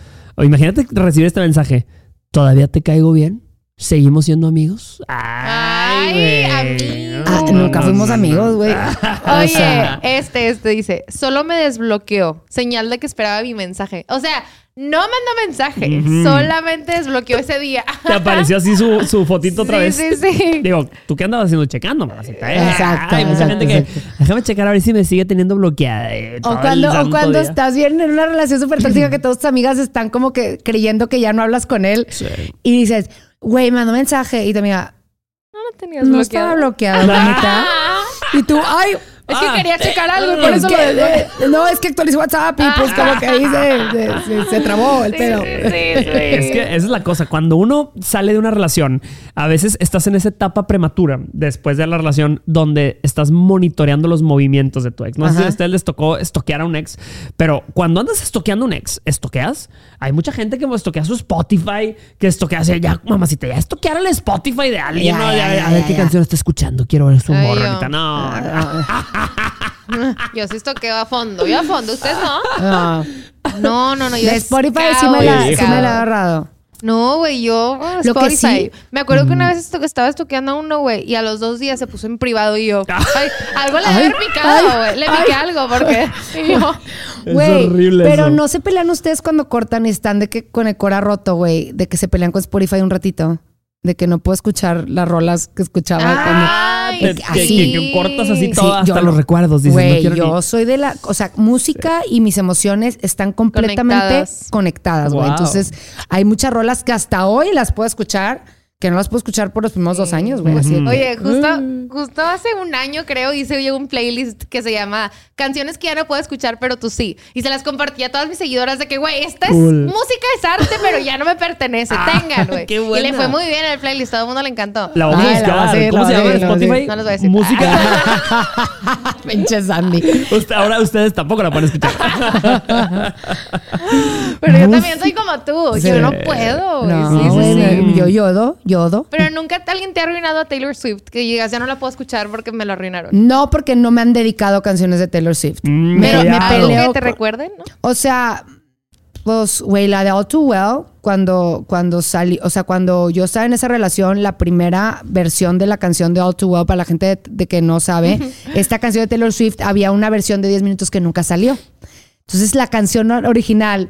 imagínate recibir este mensaje, ¿todavía te caigo bien? ¿Seguimos siendo amigos? Ay, amigos. Ah, nunca fuimos amigos, güey. Oye, este, este dice, solo me desbloqueó. Señal de que esperaba mi mensaje. O sea, No mandó mensaje, solamente desbloqueó ese día. Te apareció así su, su fotito otra Sí, vez. sí, sí. Digo, ¿tú qué andabas haciendo? Checando, mamacita. eh? Exacto, Hay mucha exacto, gente que. Déjame checar a ver si me sigue teniendo bloqueada. eh, todo O el cuando, o cuando día. estás bien en una relación súper tóxica que todas tus amigas están como que creyendo que ya no hablas con él Sí. y dices, güey, mandó mensaje y tu amiga, No lo tenías no estaba bloqueado, la neta. Y tú, ay, Es que Ah. quería checar algo y por es eso que, lo eh, no, es que actualicé WhatsApp y pues como que ahí se, se- se- se trabó el Sí, pedo. sí, sí, sí. Es que esa es la cosa. Cuando uno sale de una relación, a veces estás en esa etapa prematura después de la relación donde estás monitoreando los movimientos de tu ex. No sé si a ustedes les tocó estoquear a un ex, pero cuando andas estoqueando a un ex, ¿estoqueas? Hay mucha gente que estoquea su Spotify, que estoquea, ya, mamacita, ya estoquear el Spotify de alguien. Ya, ¿no? ya, Ya, ya, a ver ya, qué ya. canción está escuchando. Quiero ver su yo. ahorita. No. Yo sí estoqueo a fondo. Yo a fondo, ¿ustedes no? Ah. No, no, no. Yo De Spotify sí me la, sí me la he agarrado. No, güey, yo ah, Lo que Spotify. sí- Me acuerdo que una vez esto- estaba estoqueando a uno, güey, y a los dos días se puso en privado y yo, ay, algo le debe haber picado, güey. Le piqué ay. algo porque y yo, Es Güey, horrible pero eso. no se pelean ustedes cuando cortan y están de que con el cora roto, güey, de que se pelean con Spotify un ratito, de que no puedo escuchar las rolas que escuchaba cuando Es que que- así. que- que cortas así Sí, todo, hasta yo los recuerdos. Dices, no yo ni- soy de la, o sea, música y mis emociones están completamente Conectadas. conectadas, güey. Wow. Entonces, hay muchas rolas que hasta hoy las puedo escuchar, que no las puedo escuchar por los primeros dos años, güey. Así de que- Oye, justo, Mm. justo hace un año creo hice yo un playlist que se llama Canciones que ya no puedo escuchar, pero tú sí. Y se las compartí a todas mis seguidoras de que, güey, esta Cool. es música, es arte, pero ya no me pertenece. Ah, Tengan, güey. qué Y buena. le fue muy bien el playlist, todo el mundo le encantó. La vamos a buscar. ¿Cómo la se llama en Spotify? No les voy a decir. Música. Pinche Sandy. Usted- ahora ustedes tampoco la pueden escuchar. Pero yo también soy como tú. Sí. Yo no puedo. No, Sí, sí, yo yodo, yodo. Pero nunca alguien te ha arruinado a Taylor Swift que llegas, ya no la puedo escuchar porque me lo arruinaron. No porque no me han dedicado canciones de Taylor Swift. Mm, me, Pero me peleo que te con- recuerden, ¿no? O sea, pues, güey, la de All Too Well, cuando, cuando salí, o sea, cuando yo estaba en esa relación, la primera versión de la canción de All Too Well, para la gente de, de que no sabe, esta canción de Taylor Swift, había una versión de 10 minutos que nunca salió. Entonces, la canción original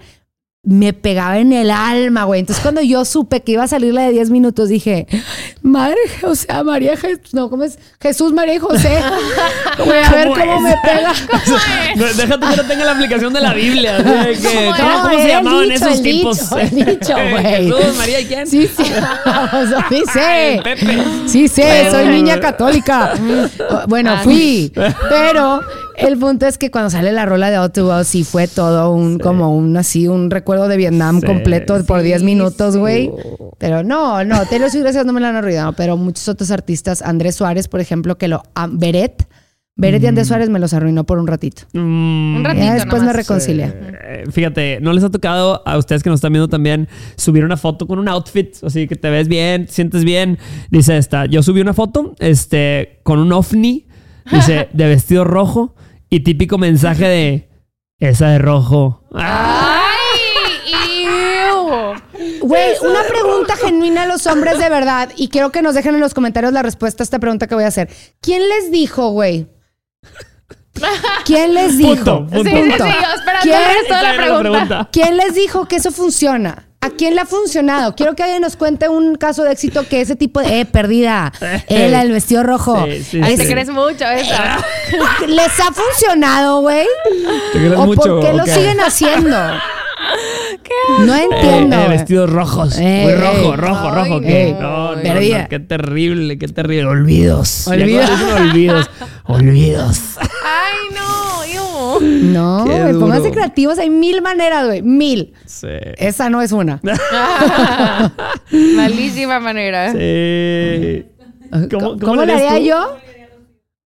me pegaba en el alma, güey. Entonces, cuando yo supe que iba a salir la de 10 minutos, dije, madre, o sea, María Jesús, no, ¿cómo es? Jesús, María y José. Güey, a ver ¿Cómo cómo es? me pega. No, Déjate que no tenga la aplicación de la Biblia. que- ¿Cómo ¿Cómo, cómo se llamaban dicho, esos el tipos? dicho, el dicho, güey. Jesús, María y quién? Sí, sí. O sea, sí sé. Ay, Pepe. Sí sé, soy niña católica. Bueno, Ah, fui. Pero el punto es que cuando sale la rola de Otto sí fue todo un, como un así, un recuerdo de Vietnam Sí, completo por 10 sí, minutos, güey. Pero no, no, Taylor Swift, gracias, no me la han arruinado. Pero muchos otros artistas, Andrés Suárez, por ejemplo, que lo. ah, Beret. Beret y Andrés Suárez me los arruinó por un ratito. Mm, Un ratito Ya después nomás. me reconcilia. Eh, Fíjate, ¿no les ha tocado a ustedes que nos están viendo también subir una foto con un outfit? Así que te ves bien, te sientes bien. Dice esta, yo subí una foto este, con un ovni, dice, de vestido rojo y típico mensaje de, esa de rojo. Ah. Güey, una pregunta genuina a los hombres de verdad y quiero que nos dejen en los comentarios la respuesta a esta pregunta que voy a hacer. ¿Quién les dijo, güey? ¿Quién les dijo? Punto, punto. Sí, sí, sí. ¿Quién les dijo que eso funciona? ¿A quién le ha funcionado? Quiero que alguien nos cuente un caso de éxito que ese tipo de, eh, perdida, eh, la del vestido rojo. Sí, sí, Ay, sí. te crees mucho esa. ¿Les ha funcionado, güey? ¿Te crees ¿O mucho? por qué lo siguen haciendo? No Eh, entiendo. eh, güey. vestidos rojos. Eh, Muy rojo, eh. rojo, Ay, rojo. no. ¿qué? No, no, Perdida. no, qué terrible, qué terrible. Olvidos. Olvidos. Olvidos. Olvidos. Ay, no. No, Qué güey, pónganse creativos. Hay mil maneras, güey. Mil. Sí. Esa no es una. Malísima manera. Sí. ¿Cómo, cómo le haría tú? yo?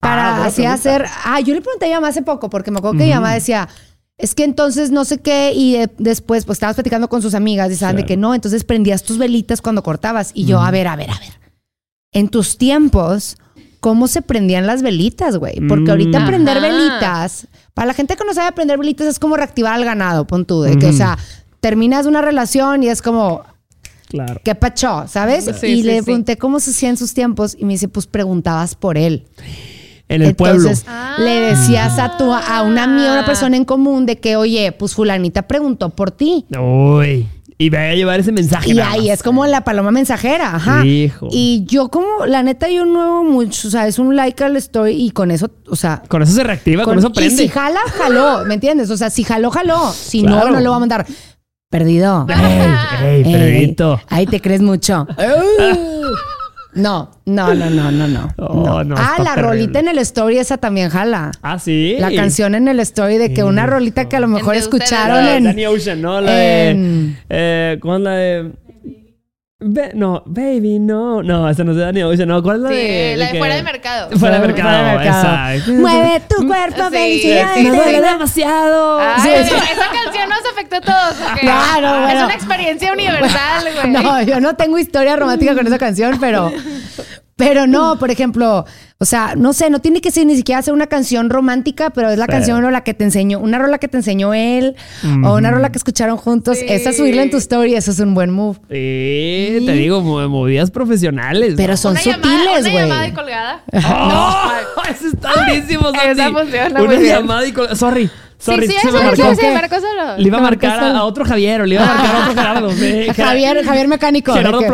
Para Ah, así pregunta. hacer. Ah, yo le pregunté a mi mamá hace poco, porque me acuerdo que mi mamá decía. Es que entonces no sé qué, y eh, después pues estabas platicando con sus amigas y saben de que no, entonces prendías tus velitas cuando cortabas. Y yo, a ver, a ver, a ver. En tus tiempos, ¿cómo se prendían las velitas, güey? Porque ahorita Mm. prender Ajá. velitas, para la gente que no sabe prender velitas, es como reactivar al ganado, pon tú, de que, o sea, terminas una relación y es como, Claro. ¿qué pachó? ¿Sabes? Sí, y sí, le sí. pregunté cómo se hacía en sus tiempos y me dice, pues preguntabas por él. en el pueblo. Entonces le decías a tu a una amiga, una persona en común de que, oye, pues fulanita preguntó por ti. Uy. Y vaya a llevar ese mensaje. Y ahí es como la paloma mensajera, ajá. Hijo. Y yo como, la neta, yo no mucho, o sea, es un like al story y con eso, o sea... Con eso se reactiva, con, eso y prende. si jala, jaló, ¿me entiendes? O sea, si jaló, jaló. Si Claro. no, no lo va a mandar. Perdido. ¡Ey, ey, Ey, ahí te crees mucho. No, no, no, no, no, no. Oh, no, ah, la terrible. rolita en el story esa también jala. Ah, sí. La canción en el story de que una rolita que a lo mejor escucharon La de en... Danny Ocean, ¿no? La de. en- Eh, ¿Cuál es la de.? Be- no, baby, no. No, esa no es de Danny Ocean, no. ¿Cuál es la Sí, de.? la de que- fuera de mercado. Fuera de Fuera de mercado, exacto. Mueve tu cuerpo, Sí, felicidad. sí, Me duele demasiado. Ay, Sí, esa, canción nos afectó a todos. porque Claro, Es bueno. una experiencia universal, güey. No, yo no tengo historia romántica con esa canción, pero, pero no, por ejemplo, o sea, no sé, no tiene que ser ni siquiera ser una canción romántica, pero es la Pero- canción o la que te enseñó, una rola que te enseñó él, o una rola que escucharon juntos, Sí. esa subirla en tu story, eso es un buen move. Sí, te digo, mo- movidas profesionales. Pero ¿no? son una sutiles, una güey. llamada y colgada. ¡Oh! Eso está durísimo, Una llamada y col- Sorry, sorry. sí, sí, se me marcó. eso, se ¿Qué? marcó solo. Le iba a ¿Te marcar a, a otro Javier, o le iba a marcar a otro Gerardo. Javier, Javier Mecánico. Gerardo que-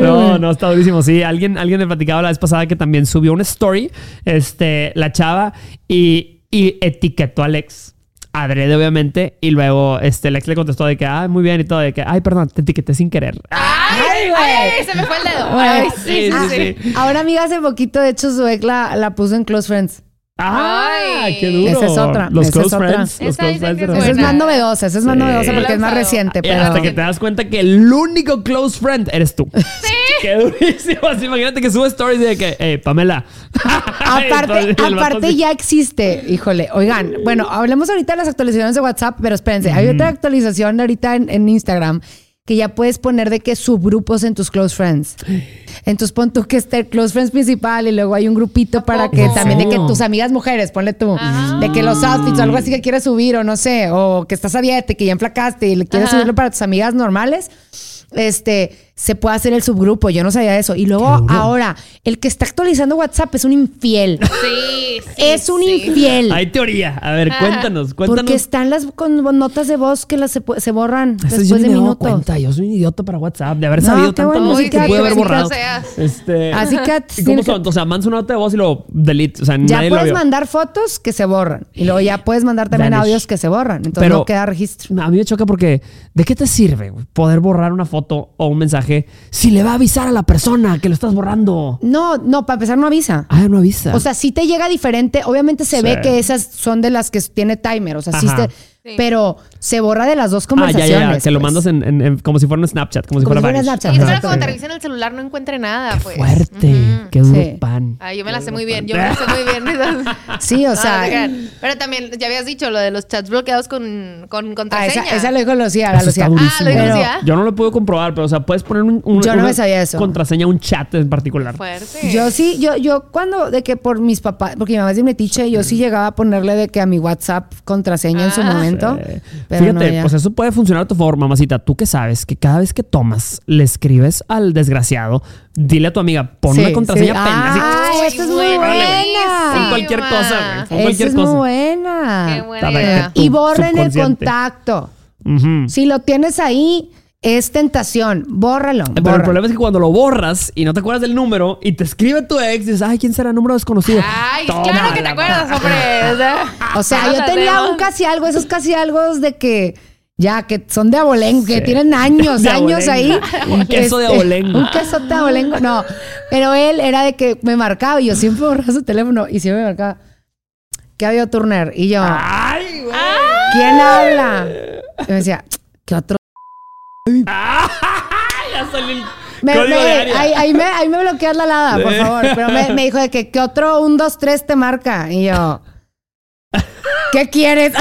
No, no, está durísimo. Sí, alguien, alguien me platicaba la vez pasada que también subió una story, este, la chava, y, y etiquetó al ex. Adrede, obviamente, y luego este, el ex le contestó de que, ah, muy bien, y todo, de que, ay, perdón, te etiqueté sin querer. Ay, güey. ay, se me fue el dedo. Ay, sí, sí, Sí, sí. sí, Ahora, amiga, hace poquito, de hecho, su ex la, la puso en Close Friends. ¡Ah! Ay. ¡Qué duro! Esa es otra, Los esa es close otra. friends. Los Esa close dicen friends. que de es Esa es más novedosa, esa es más Sí. novedosa porque es más reciente. Y Pero... hasta que te das cuenta que el único close friend eres tú. Sí. ¡Qué durísimo! Así, imagínate que sube stories de que, hey, Pamela. Aparte, aparte ya existe, híjole, oigan, bueno, hablemos ahorita de las actualizaciones de WhatsApp, pero espérense, hay otra actualización ahorita en, en Instagram que ya puedes poner de que subgrupos en tus close friends. Entonces pon tú que esté el close friends principal y luego hay un grupito para que también de que tus amigas mujeres, ponle tú, Ah. de que los outfits o algo así que quieres subir o no sé, o que estás a dieta y que ya enflacaste y le quieres Ajá. subirlo para tus amigas normales. Este se puede hacer el subgrupo, yo no sabía eso. Y luego ahora, el que está actualizando WhatsApp es un infiel. Sí, sí, es un sí. infiel. Hay teoría. A ver, cuéntanos, cuéntanos. Porque están las con notas de voz que las se, se borran Eso después yo de me minutos. cuenta. Yo soy un idiota para WhatsApp. De haber No, sabido tantas bueno, que que- pude haber borrado. Este, Así que ¿Y cómo son? O sea, mandas una nota de voz y luego delete. O sea, Ya nadie lo puedes vio. mandar fotos que se borran. Y luego ya puedes mandar también Vanish. audios que se borran. Entonces Pero- no queda registro. A mí me choca porque ¿de qué te sirve poder borrar una foto o un mensaje si le va a avisar a la persona que lo estás borrando? No, no, para empezar no avisa. Ah, no avisa. O sea, sí te llega diferente. Obviamente se Sí. ve que esas son de las que tiene timer. O sea, sí, Ajá. te- Sí. pero se borra de las dos ah, ya, conversaciones. ya, ya. Que lo pues. mandas en, en- en- como si fuera un Snapchat. Como si Como fuera si fuera. Snapchat. Y para cuando te revisen el celular no encuentre nada, pues. Fuerte. Qué duro Sí. pan. Ay, yo me la sé muy bien. Yo me la sé muy bien. Sí, o No, sea. Pero también, ya habías dicho lo de los chats bloqueados con, con ah, contraseña. esa, esa lo dijo Lucía, la Lucía. Ah, lo dijo Lucía. Yo no lo puedo comprobar, pero o sea, puedes poner un, un- Yo no una me sabía eso. contraseña a un chat en particular. Fuerte. Yo sí, yo, yo cuando, de que por mis papás, porque mi mamá es de metiche, yo sí llegaba a ponerle de que a mi WhatsApp contraseña en su Ah. Momento. Pero Fíjate, no, pues eso puede funcionar a tu favor, mamacita. Tú que sabes que cada vez que tomas, le escribes al desgraciado, dile a tu amiga, pon Sí, una contraseña sí. pena, Ah, esta es muy buenísima. buena. Pon cualquier cosa, güey. Pon cualquier es cosa. muy buena. Qué buena idea. Y borren el contacto. Si lo tienes ahí, es tentación. Bórralo. Pero el problema es que cuando lo borras y no te acuerdas del número y te escribe tu ex, dices, ay, ¿quién será? Número desconocido. Ay, Toma claro que te acuerdas, hombre. O sea, yo tenía un casi algo, esos casi algo de que ya, que son de abolengo, que Sí. tienen años, De años ahí. Un queso de Este, abolengo. Un queso de abolengo, no. Pero él era de que me marcaba y yo siempre borraba su teléfono y siempre me marcaba. ¿Qué había Turner? Y yo, Ay, güey. ¿quién habla? Y me decía, ¿qué otro? Ya salió el Me- me- ahí, ahí me, ahí me bloqueas la alada, por favor. Pero me, me dijo de que, ¿qué otro 1, 2, 3 te marca? Y yo, ¿qué quieres?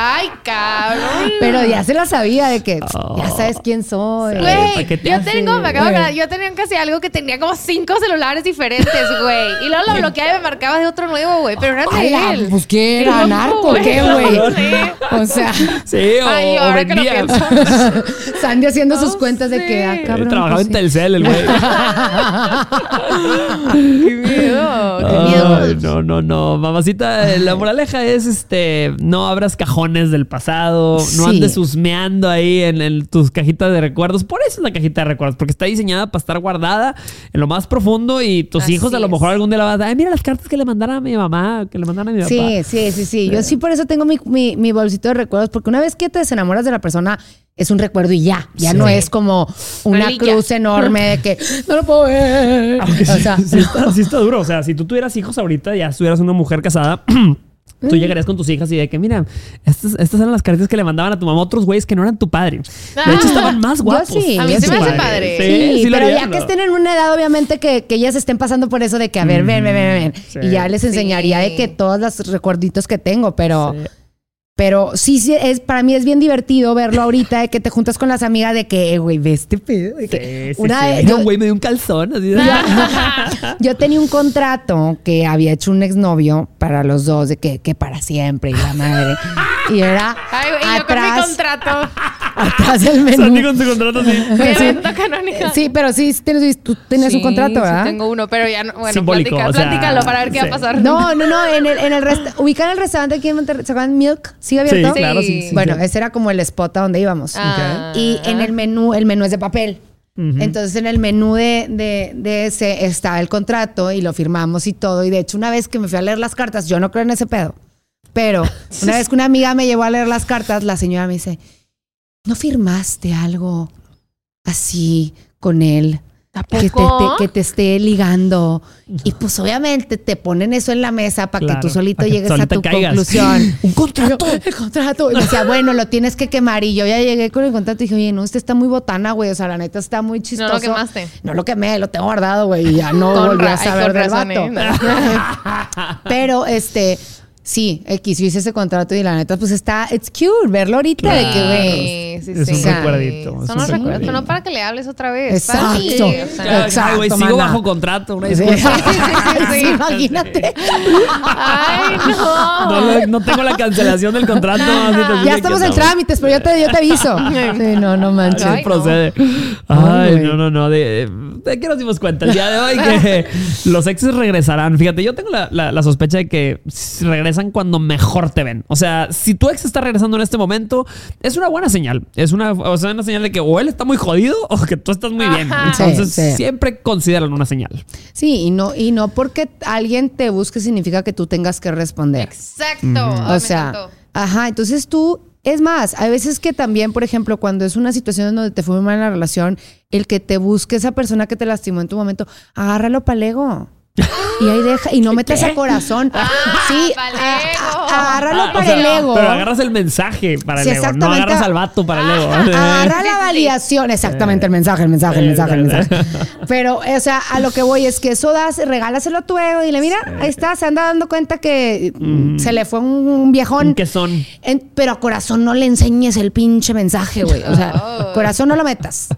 Ay, cabrón. Pero ya se lo sabía de que ya sabes quién soy. Güey, yo tengo, me acabo de acordar, yo tenía casi algo que tenía como cinco celulares diferentes, güey. Y luego lo bloqueaba y me marcaba de otro nuevo, güey. Pero era de él. Pues qué era, narco, ¿qué, güey? O sea. Sí, o, Ay, o ahora que lo vendía. pienso. Sandy haciendo sus No cuentas de que, ah, cabrón. Trabajaba pues en. Telcel, el güey. Qué miedo, qué miedo. Ay, no, no, no. Mamacita, la moraleja es este: no abras cajones del pasado, no andes husmeando ahí en, en tus cajitas de recuerdos. Por eso es la cajita de recuerdos, porque está diseñada para estar guardada en lo más profundo y tus Así hijos a lo es. mejor algún día la van a dar. Ay, mira las cartas que le mandaron a mi mamá, que le mandaron a mi papá. Sí, sí, sí, sí. Yo sí por eso tengo mi, mi, mi bolsito de recuerdos, porque una vez que te desenamoras de la persona, es un recuerdo y ya. Ya Sí. no es como una cruz enorme de que no lo puedo ver. Aunque O sí, sea, está, sí está duro. O sea, si tú tuvieras hijos ahorita, ya estuvieras una mujer casada. Tú llegarías con tus hijas y de que, mira, estas, estas eran las cartas que le mandaban a tu mamá otros güeyes que no eran tu padre. De hecho, estaban más Yo guapos. sí, A mí se me sí. hace padre. Sí, lo pero ya que estén en una edad, obviamente, que, que ellas estén pasando por eso de que, a ver, ven, ven, ven, ven. Sí. Y ya les enseñaría de Sí. que todos los recuerditos que tengo, pero... Pero sí, sí, es, para mí es bien divertido verlo ahorita, de que te juntas con las amigas de que, güey, ve este pedo. de que Sí, una sí. vez- yo- güey me dio un calzón. Así de- Yo tenía un contrato que había hecho un exnovio para los dos, de que, que para siempre, y la madre. Y era Ay, güey, y yo con mi atrás, contrato. atrás del Sandy menú. con su contrato evento canónico. Sí, pero sí, sí tienes, tú tenías un Sí, contrato, sí ¿verdad? tengo uno, pero ya no. Bueno, Simbólico, platica- o sea, platícalo para ver qué va sí. a pasar. No, no, no, en el, en el resta- ubican el restaurante aquí en Monterrey, ¿se acuerdan Milk? ¿Sigue abierto? Sí, claro, sí. sí, bueno, sí. ese era como el spot a donde íbamos. Ah. Y en el menú, el menú es de papel. Entonces en el menú de, de, de ese estaba el contrato y lo firmamos y todo. Y de hecho, una vez que me fui a leer las cartas, yo no creo en ese pedo. Pero una vez que una amiga me llevó a leer las cartas, la señora me dice, ¿no firmaste algo así con él? ¿A Que te, que te esté ligando. Y pues obviamente te ponen eso en la mesa para que tú solito que llegues a tu caigas. conclusión. Un contrato. Yo, el contrato. Y me decía, bueno, lo tienes que quemar. Y yo ya llegué con el contrato y dije, oye, no, este está muy botana, güey. O sea, la neta está muy chistoso. lo quemaste. No lo quemé, lo tengo guardado, güey. Y ya no volví a saber del vato. Pero, este... Sí, X, yo hice ese contrato y la neta, pues está, it's cute verlo ahorita de que, güey. Sí, sí, Es sí. un Sí. recuerdito, es Son un los recuerdos, recuerdito. pero no para que le hables otra vez. Exacto. Para ti, o sea. Ya, Exacto, güey, sigo mana. bajo contrato. Una Sí, disculpa. sí, sí, sí. imagínate. Ay, no. No, tengo la cancelación del contrato. así te digo Ya estamos en trámites, pero yo te, yo te aviso. Sí, no, no manches. Ay, no. procede. Ay, no, no, no. ¿De, de qué nos dimos cuenta el día de hoy? Que los exes regresarán. Fíjate, yo tengo la, la- la sospecha de que s- regresan cuando mejor te ven. O sea, si tu ex está regresando en este momento, es una buena señal. Es una, o sea, una señal de que o él está muy jodido o que tú estás muy bien. Ajá. Entonces, Sí, sí. siempre consideran una señal. Sí, y no, y no porque alguien te busque significa que tú tengas que responder. Exacto. Ay, O sea, ajá, entonces tú, es más, hay veces que también, por ejemplo, cuando es una situación en donde te fue muy mal en la relación, el que te busque esa persona que te lastimó en tu momento, agárralo para ego. Y ahí deja, y no metas a corazón. sí, a- agárralo Ah, o para sea, el ego. Pero agarras el mensaje para Sí, el ego. No agarras al vato para el ego. Agarra Sí, la validación, exactamente, el mensaje, el mensaje, el mensaje, el mensaje. Pero, o sea, a lo que voy es que eso das, regálaselo a tu ego y dile, mira, ahí está, se anda dando cuenta que mm, se le fue un viejón. ¿Qué son? En- pero a corazón no le enseñes el pinche mensaje, güey. O sea, Oh. corazón no lo metas.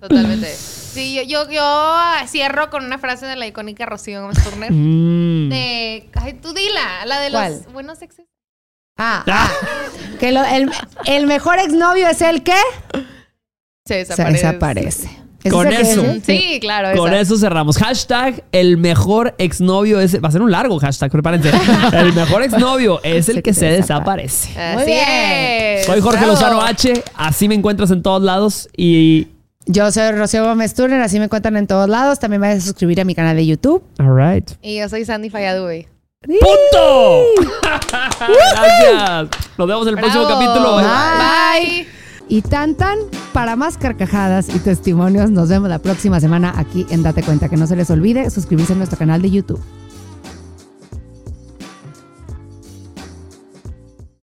Totalmente. Sí, yo, yo, yo ah, cierro con una frase de la icónica Rocío Gómez Turner. Mm. De. Ay, tú dila, la de los ¿Cuál? buenos exes. Ah, ah. que lo- el, el mejor exnovio es el que Se se desaparece. desaparece. ¿Es Con que eso. es? Sí, claro. Con esa. eso cerramos. Hashtag el mejor exnovio es. Va a ser un largo hashtag, prepárense. El mejor exnovio es el que se desaparece. Muy Así bien. es. Soy Jorge Bravo. Lozano H. Así me encuentras en todos lados. Y. Yo soy Rocío Gómez Turner, así me encuentran en todos lados. También vayas a suscribir a mi canal de YouTube. All right. Y yo soy Sandy Falladue. ¡Punto! Gracias. Nos vemos en el próximo capítulo. Bye. Y tan tan, para más carcajadas y testimonios, nos vemos la próxima semana aquí en Date Cuenta. Que no se les olvide suscribirse a nuestro canal de YouTube.